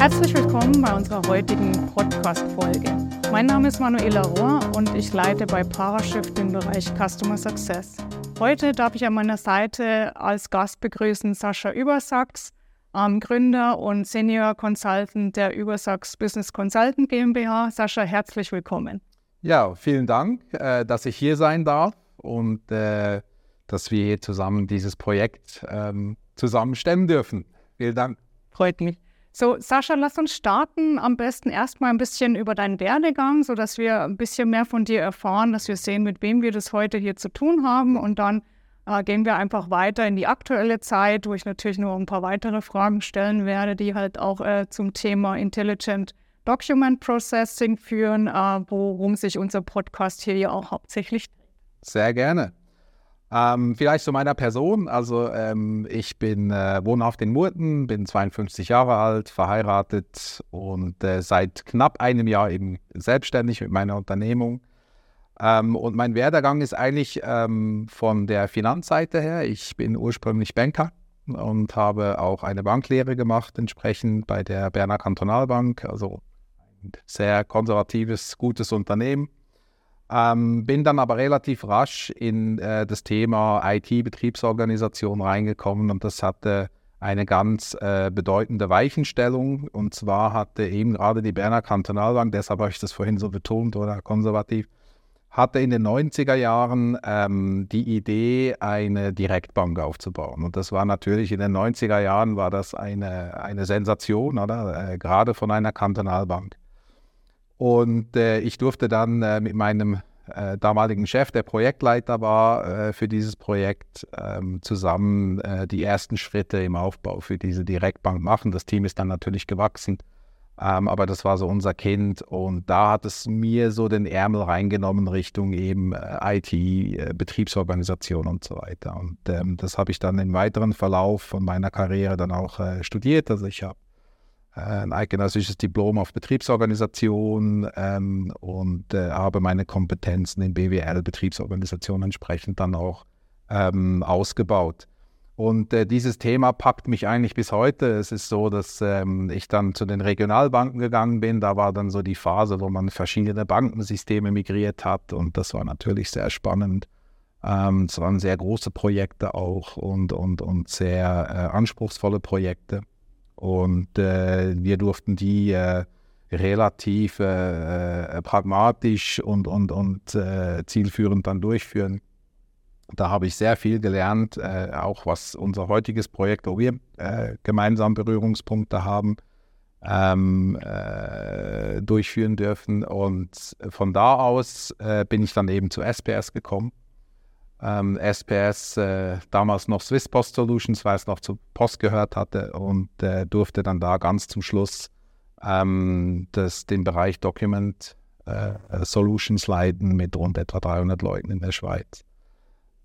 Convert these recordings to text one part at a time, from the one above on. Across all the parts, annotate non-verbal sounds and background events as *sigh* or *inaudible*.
Herzlich willkommen bei unserer heutigen Podcast-Folge. Mein Name ist Manuela Rohr und ich leite bei Parashift den Bereich Customer Success. Heute darf ich an meiner Seite als Gast begrüßen Sascha Übersachs, ähm, Gründer und Senior Consultant der Übersachs Business Consultant GmbH. Sascha, herzlich willkommen. Ja, vielen Dank, äh, dass ich hier sein darf und äh, dass wir hier zusammen dieses Projekt ähm, zusammen stemmen dürfen. Vielen Dank. Freut mich. So, Sascha, lass uns starten. Am besten erstmal ein bisschen über deinen Werdegang, sodass wir ein bisschen mehr von dir erfahren, dass wir sehen, mit wem wir das heute hier zu tun haben. Und dann äh, gehen wir einfach weiter in die aktuelle Zeit, wo ich natürlich nur ein paar weitere Fragen stellen werde, die halt auch äh, zum Thema Intelligent Document Processing führen, äh, worum sich unser Podcast hier ja auch hauptsächlich. Sehr gerne. Ähm, vielleicht zu meiner Person. Also ähm, ich bin äh, wohnhaft in Murten, bin 52 Jahre alt, verheiratet und äh, seit knapp einem Jahr eben selbstständig mit meiner Unternehmung. Ähm, und mein Werdegang ist eigentlich ähm, von der Finanzseite her. Ich bin ursprünglich Banker und habe auch eine Banklehre gemacht, entsprechend bei der Berner Kantonalbank. Also ein sehr konservatives, gutes Unternehmen ähm, bin dann aber relativ rasch in äh, das Thema IT-Betriebsorganisation reingekommen und das hatte eine ganz äh, bedeutende Weichenstellung. Und zwar hatte eben gerade die Berner Kantonalbank, deshalb habe ich das vorhin so betont oder konservativ, hatte in den 90er Jahren ähm, die Idee, eine Direktbank aufzubauen. Und das war natürlich in den 90er Jahren war das eine, eine Sensation, oder? Äh, gerade von einer Kantonalbank. Und äh, ich durfte dann äh, mit meinem äh, damaligen Chef, der Projektleiter war äh, für dieses Projekt, ähm, zusammen äh, die ersten Schritte im Aufbau für diese Direktbank machen. Das Team ist dann natürlich gewachsen, ähm, aber das war so unser Kind und da hat es mir so den Ärmel reingenommen Richtung eben äh, IT, Betriebsorganisation und so weiter. Und ähm, das habe ich dann im weiteren Verlauf von meiner Karriere dann auch studiert. Also ich habe ein eidgenössisches Diplom auf Betriebsorganisation ähm, und äh, habe meine Kompetenzen in BWL, Betriebsorganisation entsprechend dann auch ähm, ausgebaut. Und äh, dieses Thema packt mich eigentlich bis heute. Es ist so, dass ähm, ich dann zu den Regionalbanken gegangen bin. Da war dann so die Phase, wo man verschiedene Bankensysteme migriert hat. Und das war natürlich sehr spannend. Ähm, es waren sehr große Projekte auch und, und, und sehr äh, anspruchsvolle Projekte. Und äh, wir durften die äh, relativ äh, äh pragmatisch und, und, und äh, zielführend dann durchführen. Da habe ich sehr viel gelernt, äh, auch was unser heutiges Projekt, wo wir gemeinsam Berührungspunkte haben, ähm, durchführen dürfen. Und von da aus bin ich dann eben zu SPS gekommen ähm, SPS, äh, damals noch Swiss Post Solutions, weil es noch zur Post gehört hatte und äh, durfte dann da ganz zum Schluss ähm, das, den Bereich Document äh, Solutions leiten mit rund etwa 300 Leuten in der Schweiz.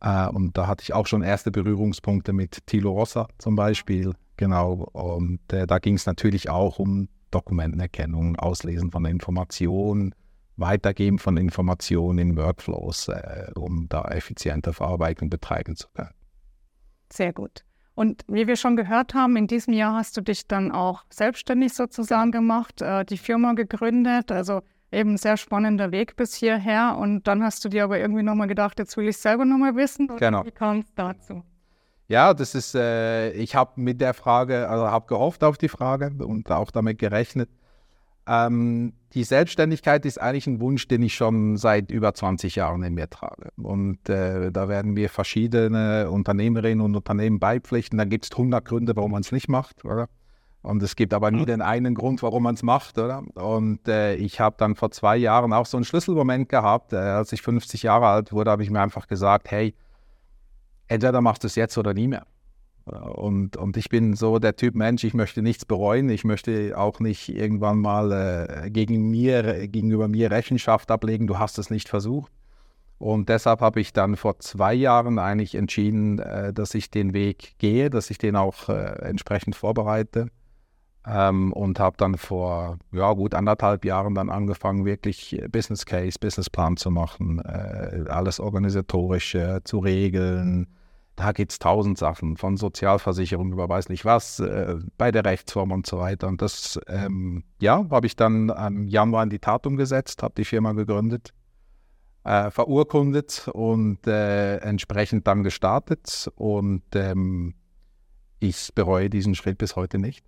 Äh, und da hatte ich auch schon erste Berührungspunkte mit Tilo Rossa zum Beispiel. Genau, und äh, da ging es natürlich auch um Dokumentenerkennung, Auslesen von Informationen, Weitergeben von Informationen in Workflows, äh, um da effizienter Verarbeitung betreiben zu können. Sehr gut. Und wie wir schon gehört haben, in diesem Jahr hast du dich dann auch selbstständig sozusagen gemacht, äh, die Firma gegründet. Also eben ein sehr spannender Weg bis hierher. Und dann hast du dir aber irgendwie nochmal gedacht, jetzt will ich selber nochmal wissen. Genau. Wie kam es dazu? Ja, das ist, äh, ich habe mit der Frage, also habe gehofft auf die Frage und auch damit gerechnet. Ähm, die Selbstständigkeit ist eigentlich ein Wunsch, den ich schon seit über 20 Jahren in mir trage. Und äh, da werden wir verschiedene Unternehmerinnen und Unternehmen beipflichten. Da gibt es 100 Gründe, warum man es nicht macht, oder? Und es gibt aber nie den einen Grund, warum man es macht, oder? Und äh, ich habe dann vor zwei Jahren auch so einen Schlüsselmoment gehabt. Äh, als ich 50 Jahre alt wurde, habe ich mir einfach gesagt, hey, entweder machst du es jetzt oder nie mehr. Und, und ich bin so der Typ Mensch, ich möchte nichts bereuen, ich möchte auch nicht irgendwann mal äh, gegen mir, gegenüber mir Rechenschaft ablegen, du hast es nicht versucht. Und deshalb habe ich dann vor zwei Jahren eigentlich entschieden, äh, dass ich den Weg gehe, dass ich den auch äh, entsprechend vorbereite. Ähm, und habe dann vor ja, gut anderthalb Jahren dann angefangen, wirklich Business Case, Businessplan zu machen, äh, alles organisatorisch zu regeln, da gibt es tausend Sachen, von Sozialversicherung über weiß nicht was, äh, bei der Rechtsform und so weiter. Und das, ähm, ja, habe ich dann im Januar in die Tat umgesetzt, habe die Firma gegründet, äh, verurkundet und äh, entsprechend dann gestartet. Und ähm, ich bereue diesen Schritt bis heute nicht.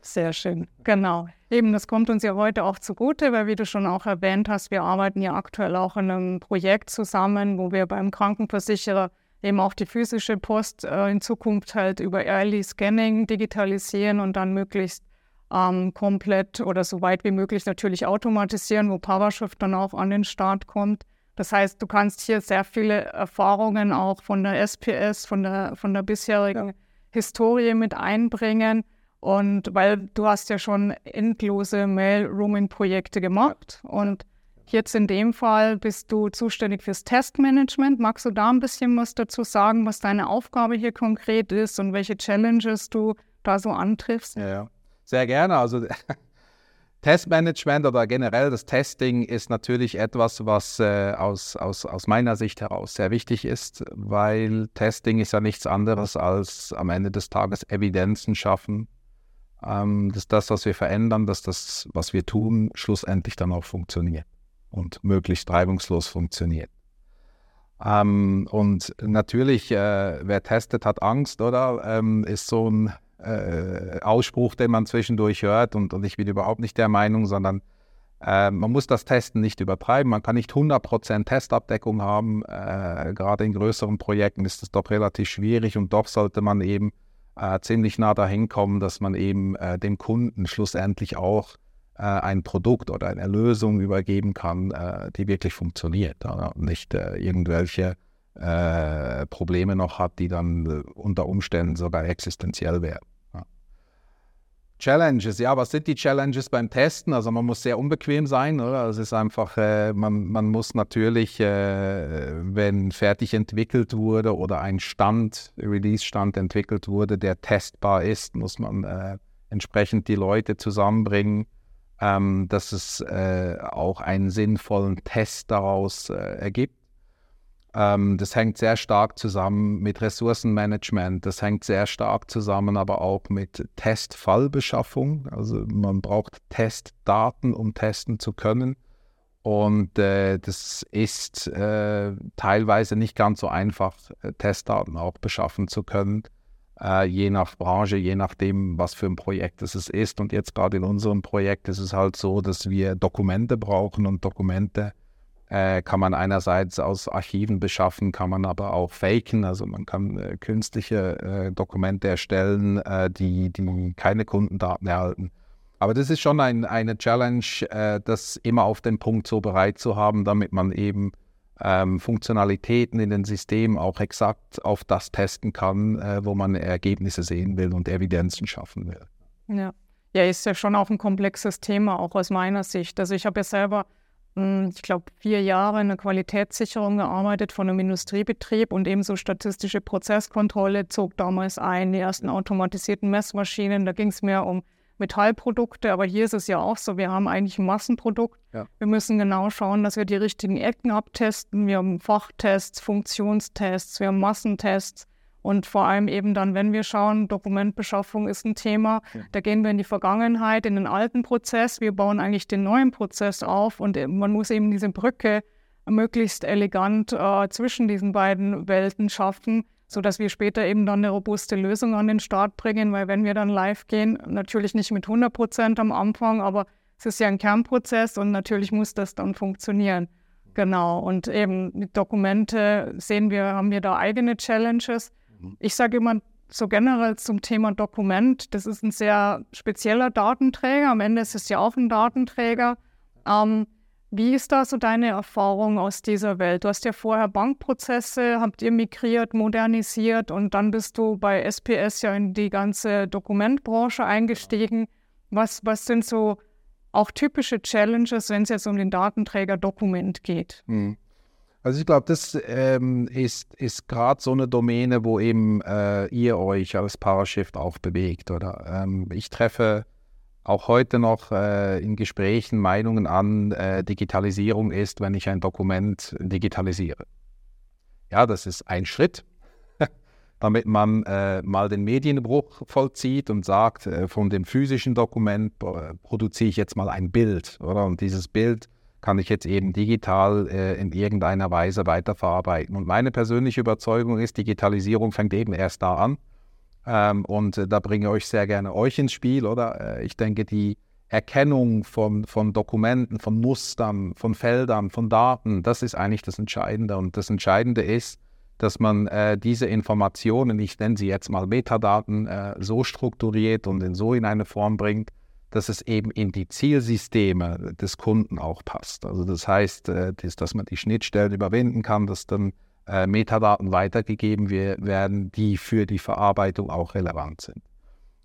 Sehr schön, genau. Eben, das kommt uns ja heute auch zugute, weil wie du schon auch erwähnt hast, wir arbeiten ja aktuell auch in einem Projekt zusammen, wo wir beim Krankenversicherer eben auch die physische Post äh, in Zukunft halt über Early Scanning digitalisieren und dann möglichst ähm, komplett oder so weit wie möglich natürlich automatisieren, wo PowerShift dann auch an den Start kommt. Das heißt, du kannst hier sehr viele Erfahrungen auch von der SPS, von der, von der bisherigen ja. Historie mit einbringen. Und weil du hast ja schon endlose Mail-Rooming-Projekte gemacht und Jetzt in dem Fall bist du zuständig fürs Testmanagement. Magst du da ein bisschen was dazu sagen, was deine Aufgabe hier konkret ist und welche Challenges du da so antriffst? Ja, ja. sehr gerne. Also *laughs* Testmanagement oder generell das Testing ist natürlich etwas, was äh, aus, aus, aus meiner Sicht heraus sehr wichtig ist, weil Testing ist ja nichts anderes als am Ende des Tages Evidenzen schaffen, ähm, dass das, was wir verändern, dass das, was wir tun, schlussendlich dann auch funktioniert und möglichst reibungslos funktioniert. Ähm, und natürlich, äh, wer testet, hat Angst, oder? Ähm, ist so ein äh, Ausspruch, den man zwischendurch hört. Und, und, ich bin überhaupt nicht der Meinung, sondern äh, man muss das Testen nicht übertreiben. Man kann nicht 100% Testabdeckung haben. Äh, gerade in größeren Projekten ist das doch relativ schwierig. Und doch sollte man eben äh, ziemlich nah dahin kommen, dass man eben äh, dem Kunden schlussendlich auch äh, ein Produkt oder eine Lösung übergeben kann, äh, die wirklich funktioniert und nicht äh, irgendwelche äh, Probleme noch hat, die dann äh, unter Umständen sogar existenziell werden. Challenges, ja, was sind die Challenges beim Testen? Also man muss sehr unbequem sein, oder? Es ist einfach, äh, man, man muss natürlich, wenn fertig entwickelt wurde oder ein Stand, Release-Stand entwickelt wurde, der testbar ist, muss man entsprechend die Leute zusammenbringen, ähm, dass es äh, auch einen sinnvollen Test daraus äh, ergibt. Ähm, das hängt sehr stark zusammen mit Ressourcenmanagement, das hängt sehr stark zusammen aber auch mit Testfallbeschaffung. Also man braucht Testdaten, um testen zu können. Und äh, das ist äh, teilweise nicht ganz so einfach, äh, Testdaten auch beschaffen zu können äh, je nach Branche, je nachdem, was für ein Projekt es ist. Und jetzt gerade in unserem Projekt ist es halt so, dass wir Dokumente brauchen und Dokumente äh, kann man einerseits aus Archiven beschaffen, kann man aber auch faken. Also man kann äh, künstliche äh, Dokumente erstellen, äh, die, die keine Kundendaten erhalten. Aber das ist schon ein, eine Challenge, äh, das immer auf den Punkt so bereit zu haben, damit man eben ähm, Funktionalitäten in den Systemen auch exakt auf das testen kann, äh, wo man Ergebnisse sehen will und Evidenzen schaffen will. Ja. ja, ist ja schon auch ein komplexes Thema, auch aus meiner Sicht. Also ich habe ja selber, hm, ich glaube, vier Jahre in der Qualitätssicherung gearbeitet von einem Industriebetrieb und ebenso statistische Prozesskontrolle zog damals ein, die ersten automatisierten Messmaschinen. Da ging es mehr um Metallprodukte, aber hier ist es ja auch so, wir haben eigentlich ein Massenprodukt. Ja. Wir müssen genau schauen, dass wir die richtigen Ecken abtesten. Wir haben Fachtests, Funktionstests, wir haben Massentests. Und vor allem eben dann, wenn wir schauen, Dokumentbeschaffung ist ein Thema, ja. da gehen wir in die Vergangenheit, in den alten Prozess. Wir bauen eigentlich den neuen Prozess auf und man muss eben diese Brücke möglichst elegant äh, zwischen diesen beiden Welten schaffen sodass wir später eben dann eine robuste Lösung an den Start bringen, weil wenn wir dann live gehen, natürlich nicht mit 100 Prozent am Anfang, aber es ist ja ein Kernprozess und natürlich muss das dann funktionieren. Genau. Und eben mit Dokumente sehen wir, haben wir da eigene Challenges. Mhm. Ich sage immer so generell zum Thema Dokument, das ist ein sehr spezieller Datenträger. Am Ende ist es ja auch ein Datenträger. Ähm, wie ist da so deine Erfahrung aus dieser Welt? Du hast ja vorher Bankprozesse, habt ihr migriert, modernisiert und dann bist du bei SPS ja in die ganze Dokumentbranche eingestiegen. Was, was sind so auch typische Challenges, wenn es jetzt um den Datenträger Dokument geht? Hm. Also ich glaube, das ähm, ist, ist gerade so eine Domäne, wo eben äh, ihr euch als Parashift auch bewegt. Oder ähm, ich treffe auch heute noch äh, in Gesprächen Meinungen an, äh, Digitalisierung ist, wenn ich ein Dokument digitalisiere. Ja, das ist ein Schritt. *laughs* damit man äh, mal den Medienbruch vollzieht und sagt, äh, von dem physischen Dokument äh, produziere ich jetzt mal ein Bild, oder? Und dieses Bild kann ich jetzt eben digital äh, in irgendeiner Weise weiterverarbeiten. Und meine persönliche Überzeugung ist, Digitalisierung fängt eben erst da an. Ähm, und äh, da bringe ich euch sehr gerne euch ins Spiel, oder? Äh, ich denke, die Erkennung von, von Dokumenten, von Mustern, von Feldern, von Daten, das ist eigentlich das Entscheidende. Und das Entscheidende ist, dass man äh, diese Informationen, ich nenne sie jetzt mal Metadaten, äh, so strukturiert und in so in eine Form bringt, dass es eben in die Zielsysteme des Kunden auch passt. Also das heißt, äh, das, dass man die Schnittstellen überwinden kann, dass dann äh, Metadaten weitergegeben werden, die für die Verarbeitung auch relevant sind.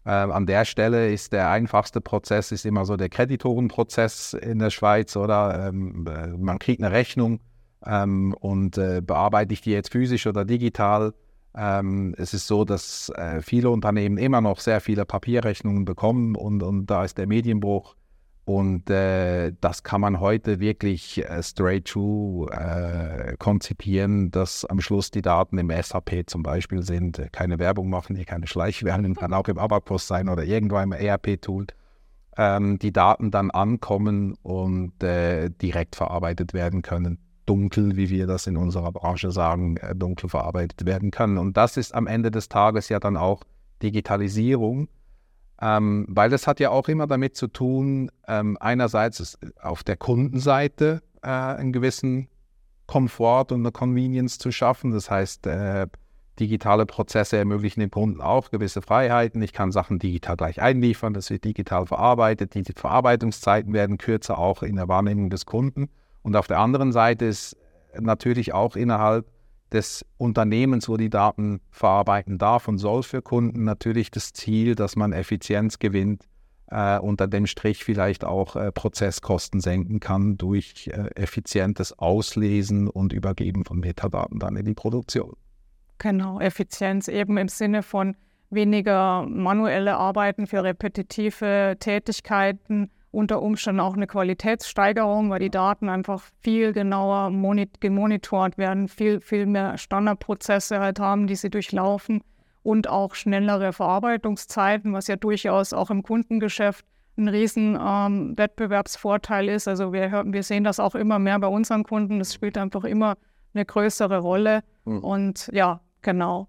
Ähm, an der Stelle ist der einfachste Prozess ist immer so der Kreditorenprozess in der Schweiz, oder? Ähm, äh, man kriegt eine Rechnung ähm, und äh, bearbeite ich die jetzt physisch oder digital. Ähm, es ist so, dass äh, viele Unternehmen immer noch sehr viele Papierrechnungen bekommen und, und da ist der Medienbruch. Und äh, das kann man heute wirklich äh, straight through äh, konzipieren, dass am Schluss die Daten im SAP zum Beispiel sind. Keine Werbung machen, hier keine Schleichwerbung, *laughs* kann auch im Abacus sein oder irgendwo im ERP-Tool. Ähm, die Daten dann ankommen und äh, direkt verarbeitet werden können dunkel, wie wir das in unserer Branche sagen, äh, dunkel verarbeitet werden kann. Und das ist am Ende des Tages ja dann auch Digitalisierung, ähm, weil das hat ja auch immer damit zu tun, ähm, einerseits auf der Kundenseite äh, einen gewissen Komfort und eine Convenience zu schaffen. Das heißt, äh, digitale Prozesse ermöglichen dem Kunden auch gewisse Freiheiten. Ich kann Sachen digital gleich einliefern, das wird digital verarbeitet. Die Verarbeitungszeiten werden kürzer, auch in der Wahrnehmung des Kunden. Und auf der anderen Seite ist natürlich auch innerhalb des Unternehmens, wo die Daten verarbeiten darf und soll für Kunden, natürlich das Ziel, dass man Effizienz gewinnt, äh, unter dem Strich vielleicht auch äh, Prozesskosten senken kann durch äh, effizientes Auslesen und Übergeben von Metadaten dann in die Produktion. Genau, Effizienz eben im Sinne von weniger manuelle Arbeiten für repetitive Tätigkeiten unter Umständen auch eine Qualitätssteigerung, weil die Daten einfach viel genauer gemonitort werden, viel, viel mehr Standardprozesse halt haben, die sie durchlaufen und auch schnellere Verarbeitungszeiten, was ja durchaus auch im Kundengeschäft ein riesen ähm, Wettbewerbsvorteil ist. Also wir, wir sehen das auch immer mehr bei unseren Kunden. Das spielt einfach immer eine größere Rolle. Mhm. Und ja, genau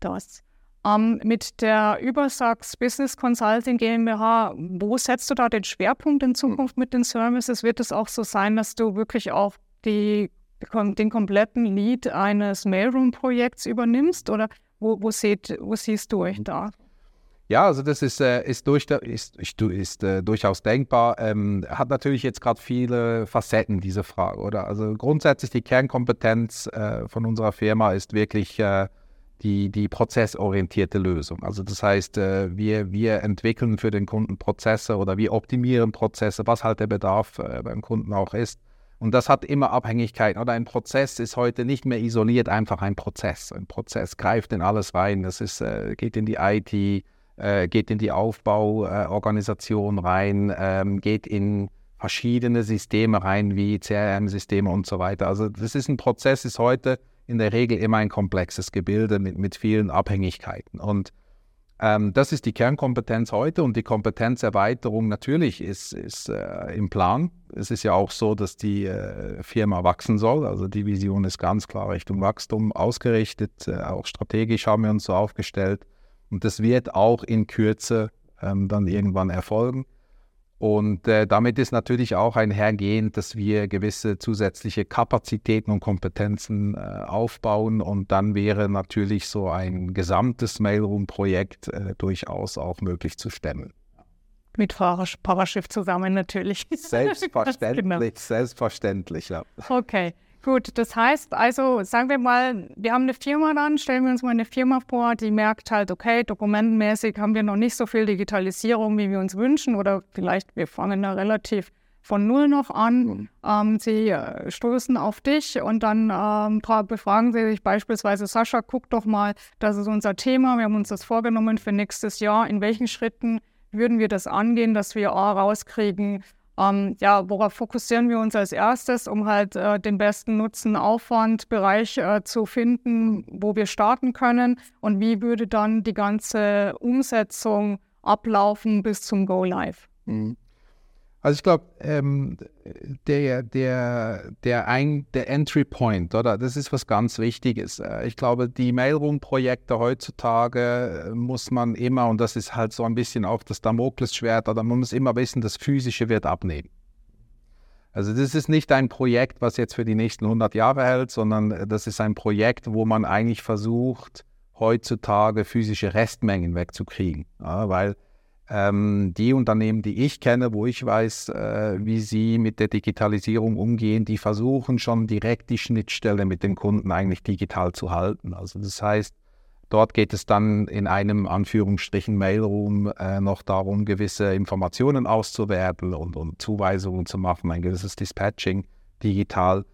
das. Ähm, mit der Übersachs Business Consulting GmbH, wo setzt du da den Schwerpunkt in Zukunft mit den Services? Wird es auch so sein, dass du wirklich auch die, den kompletten Lead eines Mailroom-Projekts übernimmst? Oder wo, wo, seht, wo siehst du euch da? Ja, also das ist, äh, ist, durch, ist, ist, ist äh, durchaus denkbar. Ähm, hat natürlich jetzt gerade viele Facetten, diese Frage, oder? Also grundsätzlich die Kernkompetenz äh, von unserer Firma ist wirklich äh, die, die prozessorientierte Lösung. Also das heißt, äh, wir, wir entwickeln für den Kunden Prozesse oder wir optimieren Prozesse, was halt der Bedarf äh, beim Kunden auch ist. Und das hat immer Abhängigkeiten. Oder ein Prozess ist heute nicht mehr isoliert einfach ein Prozess. Ein Prozess greift in alles rein. Das ist, äh, geht in die IT, geht in die Aufbauorganisation rein, ähm, geht in verschiedene Systeme rein, wie CRM-Systeme und so weiter. Also das ist ein Prozess, ist heute in der Regel immer ein komplexes Gebilde mit, mit vielen Abhängigkeiten. Und ähm, das ist die Kernkompetenz heute und die Kompetenzerweiterung natürlich ist, ist äh, im Plan. Es ist ja auch so, dass die äh, Firma wachsen soll. Also die Vision ist ganz klar Richtung Wachstum ausgerichtet. Äh, auch strategisch haben wir uns so aufgestellt. Und das wird auch in Kürze ähm, dann irgendwann erfolgen. Und äh, damit ist natürlich auch einhergehend, dass wir gewisse zusätzliche Kapazitäten und Kompetenzen äh, aufbauen. Und dann wäre natürlich so ein gesamtes Mailroom-Projekt äh, durchaus auch möglich zu stemmen. Mit Paraschiff zusammen natürlich. Selbstverständlich, *laughs* genau. selbstverständlich, ja. Okay. Gut, das heißt also, sagen wir mal, wir haben eine Firma dann, stellen wir uns mal eine Firma vor, die merkt halt, okay, dokumentenmäßig haben wir noch nicht so viel Digitalisierung, wie wir uns wünschen oder vielleicht wir fangen da relativ von Null noch an. Mhm. Ähm, sie äh, stoßen auf dich und dann ähm, befragen sie sich beispielsweise, Sascha, guck doch mal, das ist unser Thema, wir haben uns das vorgenommen für nächstes Jahr. In welchen Schritten würden wir das angehen, dass wir A, rauskriegen, Ähm, ja, worauf fokussieren wir uns als erstes, um halt äh, den besten Nutzen-Aufwand-Bereich äh, zu finden, wo wir starten können und wie würde dann die ganze Umsetzung ablaufen bis zum Go Live? Mhm. Also ich glaube, ähm, der, der, der, der Entry Point, oder? Das ist was ganz Wichtiges. Äh, ich glaube, die Mailroom-Projekte heutzutage äh, muss man immer, und das ist halt so ein bisschen auch das Damoklesschwert, oder man muss immer wissen, das Physische wird abnehmen. Also das ist nicht ein Projekt, was jetzt für die nächsten 100 Jahre hält, sondern äh, das ist ein Projekt, wo man eigentlich versucht, heutzutage physische Restmengen wegzukriegen. Ja, weil ähm, die Unternehmen, die ich kenne, wo ich weiß, äh, wie sie mit der Digitalisierung umgehen, die versuchen schon direkt die Schnittstelle mit den Kunden eigentlich digital zu halten. Also das heißt, dort geht es dann in einem Anführungsstrichen Mailroom äh, noch darum, gewisse Informationen auszuwerten und, und Zuweisungen zu machen, ein gewisses Dispatching digital.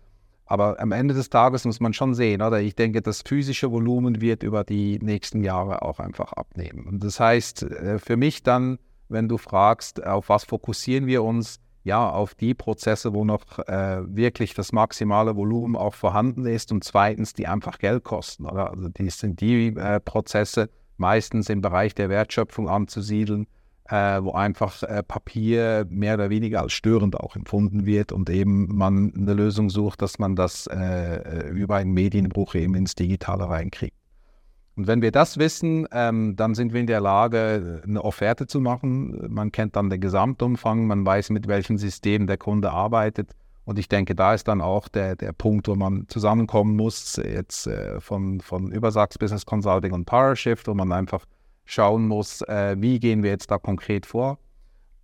Aber am Ende des Tages muss man schon sehen, oder? Ich denke, das physische Volumen wird über die nächsten Jahre auch einfach abnehmen. Und das heißt, äh, für mich dann, wenn du fragst, auf was fokussieren wir uns, ja, auf die Prozesse, wo noch äh, wirklich das maximale Volumen auch vorhanden ist und zweitens, die einfach Geld kosten. Oder? Also die sind die äh, Prozesse meistens im Bereich der Wertschöpfung anzusiedeln, äh, wo einfach äh, Papier mehr oder weniger als störend auch empfunden wird und eben man eine Lösung sucht, dass man das äh, über einen Medienbruch eben ins Digitale reinkriegt. Und wenn wir das wissen, ähm, dann sind wir in der Lage, eine Offerte zu machen. Man kennt dann den Gesamtumfang, man weiß, mit welchem System der Kunde arbeitet. Und ich denke, da ist dann auch der, der Punkt, wo man zusammenkommen muss, jetzt äh, von, von Übersachs Business Consulting und PowerShift, wo man einfach schauen muss, äh, wie gehen wir jetzt da konkret vor.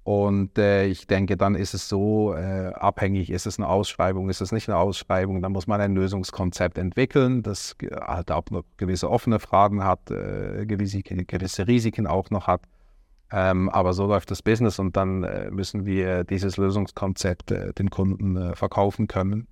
Und äh, ich denke, dann ist es so äh, abhängig, ist es eine Ausschreibung, ist es nicht eine Ausschreibung, dann muss man ein Lösungskonzept entwickeln, das halt auch noch gewisse offene Fragen hat, äh, gewisse, gewisse Risiken auch noch hat. Ähm, aber so läuft das Business und dann äh, müssen wir dieses Lösungskonzept äh, den Kunden verkaufen können.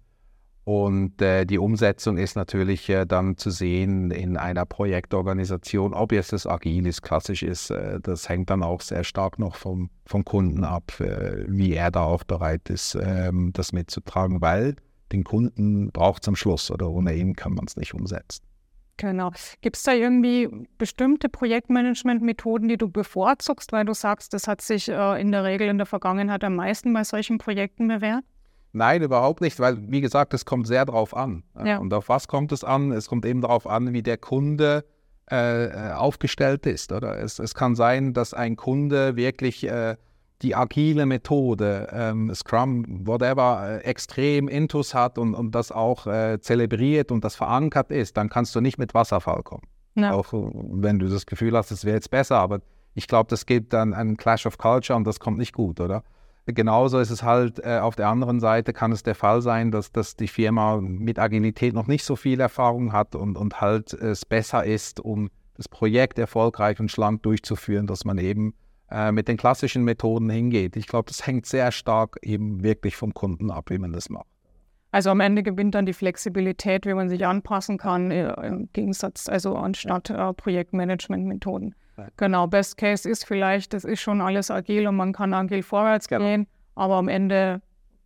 Und äh, die Umsetzung ist natürlich äh, dann zu sehen in einer Projektorganisation, ob jetzt das agil ist, klassisch ist. Äh, das hängt dann auch sehr stark noch vom, vom Kunden ab, äh, wie er da auch bereit ist, ähm, das mitzutragen, weil den Kunden braucht es am Schluss oder ohne ihn kann man es nicht umsetzen. Genau. Gibt es da irgendwie bestimmte Projektmanagement-Methoden, die du bevorzugst, weil du sagst, das hat sich äh, in der Regel in der Vergangenheit am meisten bei solchen Projekten bewährt? Nein, überhaupt nicht, weil, wie gesagt, es kommt sehr darauf an. Ja. Und auf was kommt es an? Es kommt eben darauf an, wie der Kunde äh, äh, aufgestellt ist. Oder? Es, es, kann sein, dass ein Kunde wirklich äh, die agile Methode, ähm, Scrum, whatever, äh, extrem intus hat und, und das auch äh, zelebriert und das verankert ist, dann kannst du nicht mit Wasserfall kommen. Ja. Auch wenn du das Gefühl hast, es wäre jetzt besser, aber ich glaube, das gibt dann einen Clash of Culture und das kommt nicht gut, oder? Genauso ist es halt äh, auf der anderen Seite kann es der Fall sein, dass, dass die Firma mit Agilität noch nicht so viel Erfahrung hat und, und halt es besser ist, um das Projekt erfolgreich und schlank durchzuführen, dass man eben äh, mit den klassischen Methoden hingeht. Ich glaube, das hängt sehr stark eben wirklich vom Kunden ab, wie man das macht. Also am Ende gewinnt dann die Flexibilität, wie man sich anpassen kann, äh, im Gegensatz, also anstatt äh, Projektmanagement-Methoden. Genau, Best Case ist vielleicht, das ist schon alles agil und man kann agil vorwärts genau. gehen, aber am Ende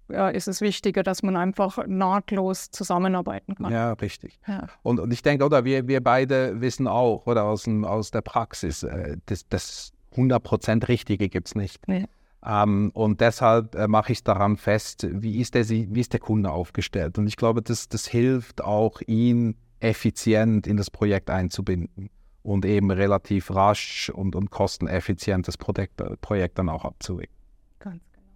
ja, ist es wichtiger, dass man einfach nahtlos zusammenarbeiten kann. Ja, richtig. Ja. Und, und ich denke, oder wir, wir beide wissen auch, oder aus, aus der Praxis, äh, das, das 100% Richtige gibt es nicht. Nee. Ähm, und deshalb äh, mache ich daran fest, wie ist, der, wie ist der Kunde aufgestellt. Und ich glaube, das, das hilft auch, ihn effizient in das Projekt einzubinden und eben relativ rasch und, und kosteneffizient das Projekt, Projekt dann auch abzuwickeln. Ganz genau.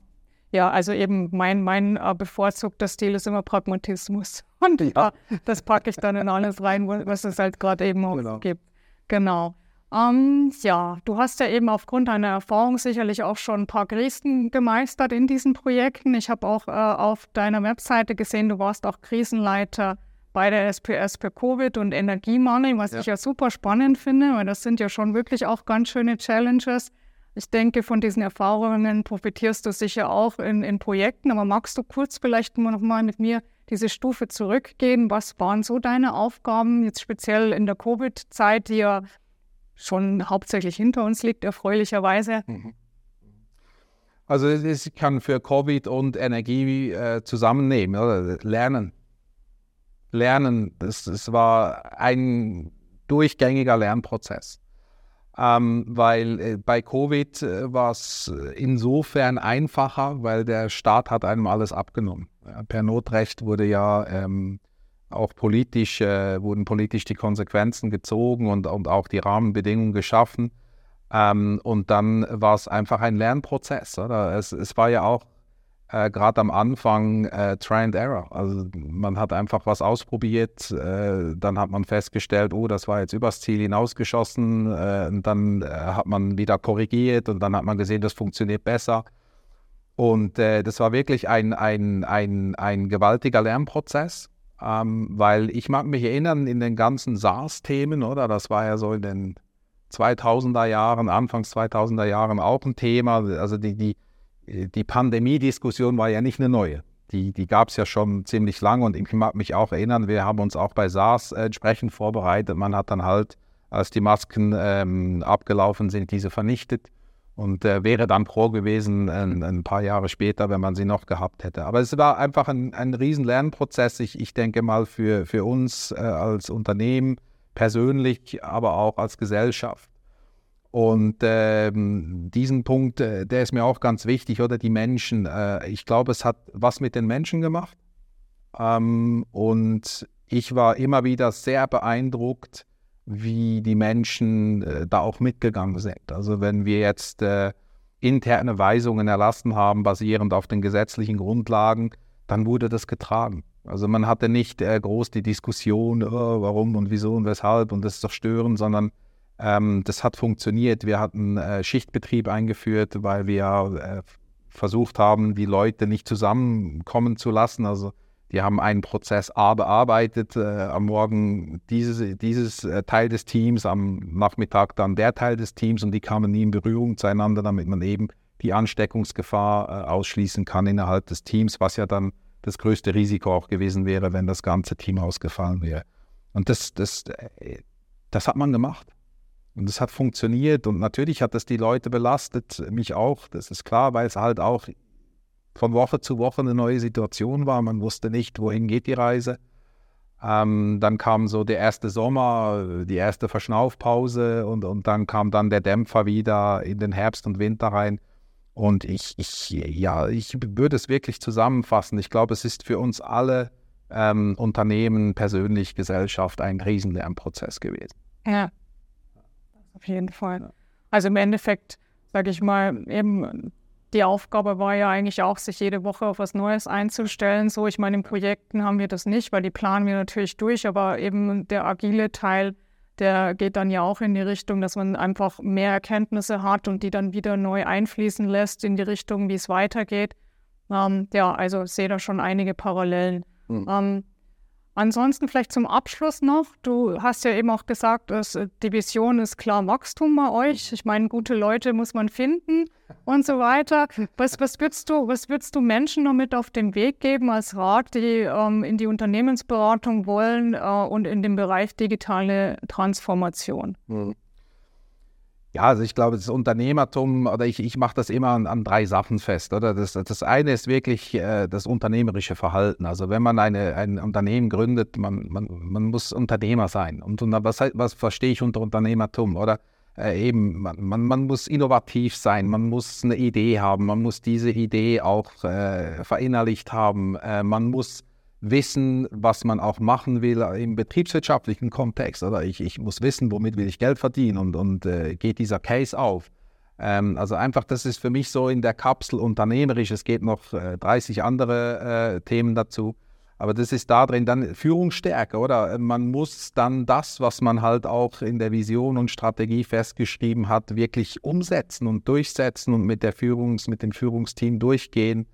Ja, also eben mein, mein äh, bevorzugter Stil ist immer Pragmatismus. *laughs* Und ja. äh, das packe ich dann in alles rein, was es halt gerade eben auch genau. gibt. Genau. Ähm, ja, du hast ja eben aufgrund deiner Erfahrung sicherlich auch schon ein paar Krisen gemeistert in diesen Projekten. Ich habe auch äh, auf deiner Webseite gesehen, du warst auch Krisenleiter bei der SPS für Covid und Energiemangel, was ja. ich ja super spannend finde, weil das sind ja schon wirklich auch ganz schöne Challenges. Ich denke, von diesen Erfahrungen profitierst du sicher auch in, in Projekten. Aber magst du kurz vielleicht noch mal mit mir diese Stufe zurückgehen? Was waren so deine Aufgaben, jetzt speziell in der Covid-Zeit, die ja schon hauptsächlich hinter uns liegt, erfreulicherweise? Mhm. Also ich kann für Covid und Energie äh, zusammennehmen, oder? Lernen. Lernen, das, das war ein durchgängiger Lernprozess. Ähm, weil äh, bei Covid äh, war es insofern einfacher, weil der Staat hat einem alles abgenommen. Ja, per Notrecht wurde ja ähm, auch politisch, äh, wurden politisch die Konsequenzen gezogen und, und auch die Rahmenbedingungen geschaffen. Ähm, und dann war es einfach ein Lernprozess. Oder? Es, es war ja auch äh, gerade am Anfang äh, Try and Error. Also man hat einfach was ausprobiert, äh, dann hat man festgestellt, oh, das war jetzt übers Ziel hinausgeschossen. Äh, und dann äh, hat man wieder korrigiert und dann hat man gesehen, das funktioniert besser. Und äh, das war wirklich ein, ein, ein, ein gewaltiger Lernprozess. Ähm, weil ich mag mich erinnern in den ganzen SARS-Themen, oder? Das war ja so in den 2000er Jahren, Anfangs 2000er Jahren auch ein Thema. Also die, die, die Pandemie-Diskussion war ja nicht eine neue. Die, die gab es ja schon ziemlich lange und ich mag mich auch erinnern, wir haben uns auch bei SARS entsprechend vorbereitet. Man hat dann halt, als die Masken ähm, abgelaufen sind, diese vernichtet und äh, wäre dann froh gewesen, ein, ein, paar Jahre später, wenn man sie noch gehabt hätte. Aber es war einfach ein, ein riesen Lernprozess, ich, ich denke mal, für, für uns äh, als Unternehmen persönlich, aber auch als Gesellschaft. Und ähm, diesen Punkt, äh, der ist mir auch ganz wichtig, oder die Menschen. Äh, ich glaube, es hat was mit den Menschen gemacht. Ähm, und ich war immer wieder sehr beeindruckt, wie die Menschen äh, da auch mitgegangen sind. Also wenn wir jetzt äh, interne Weisungen erlassen haben, basierend auf den gesetzlichen Grundlagen, dann wurde das getragen. Also man hatte nicht äh, groß die Diskussion, oh, warum und wieso und weshalb und das ist doch störend, sondern ähm, das hat funktioniert. Wir hatten äh, Schichtbetrieb eingeführt, weil wir äh, versucht haben, die Leute nicht zusammenkommen zu lassen. Also die haben einen Prozess A bearbeitet, äh, am Morgen dieses, dieses äh, Teil des Teams, am Nachmittag dann der Teil des Teams und die kamen nie in Berührung zueinander, damit man eben die Ansteckungsgefahr äh, ausschließen kann innerhalb des Teams, was ja dann das größte Risiko auch gewesen wäre, wenn das ganze Team ausgefallen wäre. Und das, das, äh, das hat man gemacht. Und das hat funktioniert. Und natürlich hat das die Leute belastet, mich auch. Das ist klar, weil es halt auch von Woche zu Woche eine neue Situation war. Man wusste nicht, wohin geht die Reise. Ähm, dann kam so der erste Sommer, die erste Verschnaufpause und, und dann kam dann der Dämpfer wieder in den Herbst und Winter rein. Und ich, ich, ja, ich würde es wirklich zusammenfassen. Ich glaube, es ist für uns alle ähm, Unternehmen, persönlich, Gesellschaft ein Riesenlernprozess gewesen. Ja, auf jeden Fall. Also im Endeffekt, sage ich mal, eben die Aufgabe war ja eigentlich auch, sich jede Woche auf was Neues einzustellen. So, ich meine, in Projekten haben wir das nicht, weil die planen wir natürlich durch, aber eben der agile Teil der geht dann ja auch in die Richtung, dass man einfach mehr Erkenntnisse hat und die dann wieder neu einfließen lässt in die Richtung, wie es weitergeht. Ähm, ja, also sehe da schon einige Parallelen. Mhm. Ähm, Ansonsten vielleicht zum Abschluss noch. Du hast ja eben auch gesagt, dass äh, die Vision ist klar Wachstum bei euch. Ich meine, gute Leute muss man finden und so weiter. Was, was, würdest, du, was würdest du Menschen noch mit auf den Weg geben als Rat, die ähm, in die Unternehmensberatung wollen äh, und in den Bereich digitale Transformation? Mhm. Ja, also ich glaube, das Unternehmertum, oder ich, ich mache das immer an, an, drei Sachen fest. Oder? Das, das eine ist wirklich äh, das unternehmerische Verhalten. Also wenn man eine, ein Unternehmen gründet, man, man, man muss Unternehmer sein. Und, und was, was verstehe ich unter Unternehmertum? Oder äh, eben, man, man, man, muss innovativ sein, man muss eine Idee haben, man muss diese Idee auch äh, verinnerlicht haben, äh, man muss wissen, was man auch machen will im betriebswirtschaftlichen Kontext. Oder ich, ich muss wissen, womit will ich Geld verdienen und, und äh, geht dieser Case auf. Ähm, also einfach, das ist für mich so in der Kapsel unternehmerisch. Es geht noch äh, 30 andere äh, Themen dazu. Aber das ist da drin dann Führungsstärke, oder? Man muss dann das, was man halt auch in der Vision und Strategie festgeschrieben hat, wirklich umsetzen und durchsetzen und mit der Führungs-, mit dem Führungsteam durchgehen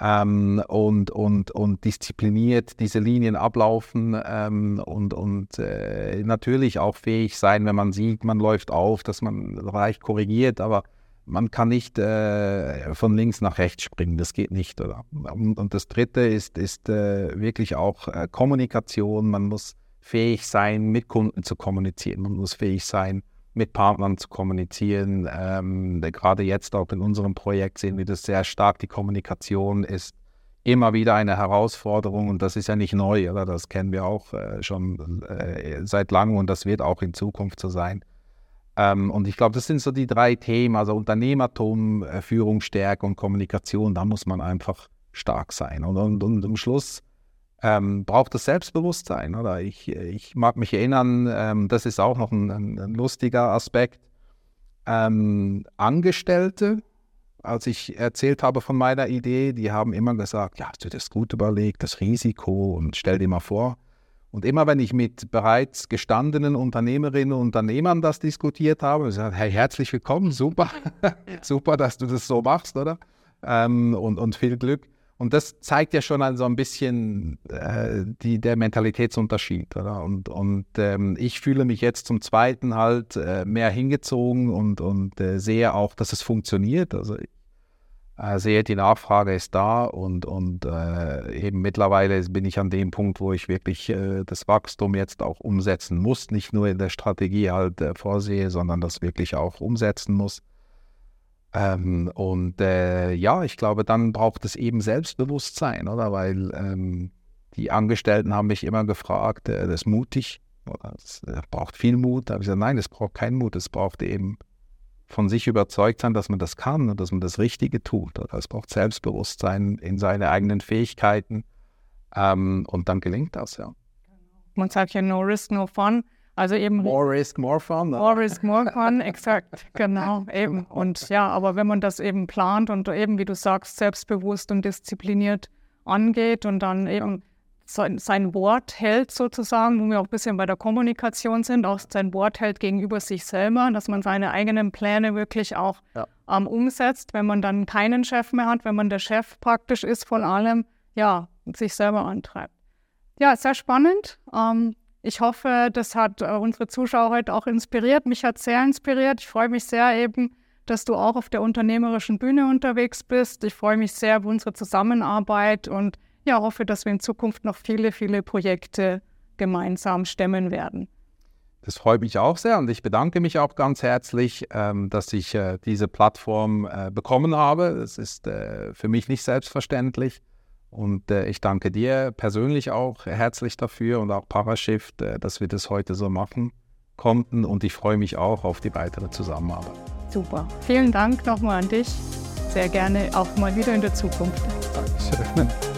ähm, und, und, und diszipliniert diese Linien ablaufen ähm, und, und äh, natürlich auch fähig sein, wenn man sieht, man läuft auf, dass man leicht korrigiert, aber man kann nicht äh, von links nach rechts springen, das geht nicht. Oder? Und, und das Dritte ist, ist äh, wirklich auch äh, Kommunikation, man muss fähig sein, mit Kunden zu kommunizieren, man muss fähig sein, mit Partnern zu kommunizieren. Ähm, gerade jetzt auch in unserem Projekt sehen wir das sehr stark. Die Kommunikation ist immer wieder eine Herausforderung und das ist ja nicht neu, oder? Das kennen wir auch äh, schon äh, seit langem und das wird auch in Zukunft so sein. Ähm, und ich glaube, das sind so die drei Themen, also Unternehmertum, äh, Führungsstärke und Kommunikation, da muss man einfach stark sein. Und, und, und am Schluss ähm, braucht es Selbstbewusstsein. Oder? Ich, ich mag mich erinnern, ähm, das ist auch noch ein, ein, ein lustiger Aspekt. Ähm, Angestellte, als ich erzählt habe von meiner Idee, die haben immer gesagt, ja, hast du das gut überlegt, das Risiko und stell dir mal vor. Und immer wenn ich mit bereits gestandenen Unternehmerinnen und Unternehmern das diskutiert habe, gesagt, hey, herzlich willkommen, super, *laughs* super, dass du das so machst, oder? Ähm, und, und viel Glück. Und das zeigt ja schon also ein bisschen äh, die, der Mentalitätsunterschied. Oder? Und, und ähm, ich fühle mich jetzt zum Zweiten halt äh, mehr hingezogen und, und äh, sehe auch, dass es funktioniert. Also ich äh, sehe, die Nachfrage ist da und, und äh, eben mittlerweile bin ich an dem Punkt, wo ich wirklich äh, das Wachstum jetzt auch umsetzen muss. Nicht nur in der Strategie halt vorsehe, sondern das wirklich auch umsetzen muss. Ähm, und äh, ja, ich glaube, dann braucht es eben Selbstbewusstsein, oder? Weil ähm, die Angestellten haben mich immer gefragt, äh, das ist mutig, oder? Es äh, braucht viel Mut. Da habe ich gesagt, nein, es braucht keinen Mut, es braucht eben von sich überzeugt sein, dass man das kann und dass man das Richtige tut. Oder? Es braucht Selbstbewusstsein in seine eigenen Fähigkeiten ähm, und dann gelingt das, ja. Man sagt ja no risk, no fun. Also eben. More risk, more fun. More risk, more fun, exakt, genau, eben. Und ja, aber wenn man das eben plant und eben, wie du sagst, selbstbewusst und diszipliniert angeht und dann eben sein, sein Wort hält sozusagen, wo wir auch ein bisschen bei der Kommunikation sind, auch sein Wort hält gegenüber sich selber, dass man seine eigenen Pläne wirklich auch ja. ähm, umsetzt, wenn man dann keinen Chef mehr hat, wenn man der Chef praktisch ist von allem, ja, sich selber antreibt. Ja, sehr spannend. Ähm, ich hoffe, das hat äh, unsere Zuschauer heute auch inspiriert. Mich hat sehr inspiriert. Ich freue mich sehr eben, dass du auch auf der unternehmerischen Bühne unterwegs bist. Ich freue mich sehr auf unsere Zusammenarbeit und ja, hoffe, dass wir in Zukunft noch viele, viele Projekte gemeinsam stemmen werden. Das freut mich auch sehr und ich bedanke mich auch ganz herzlich, ähm, dass ich äh, diese Plattform äh, bekommen habe. Es ist für mich nicht selbstverständlich. Und äh, ich danke dir persönlich auch herzlich dafür und auch Parashift, äh, dass wir das heute so machen konnten. Und ich freue mich auch auf die weitere Zusammenarbeit. Super. Vielen Dank nochmal an dich. Sehr gerne auch mal wieder in der Zukunft. Dankeschön.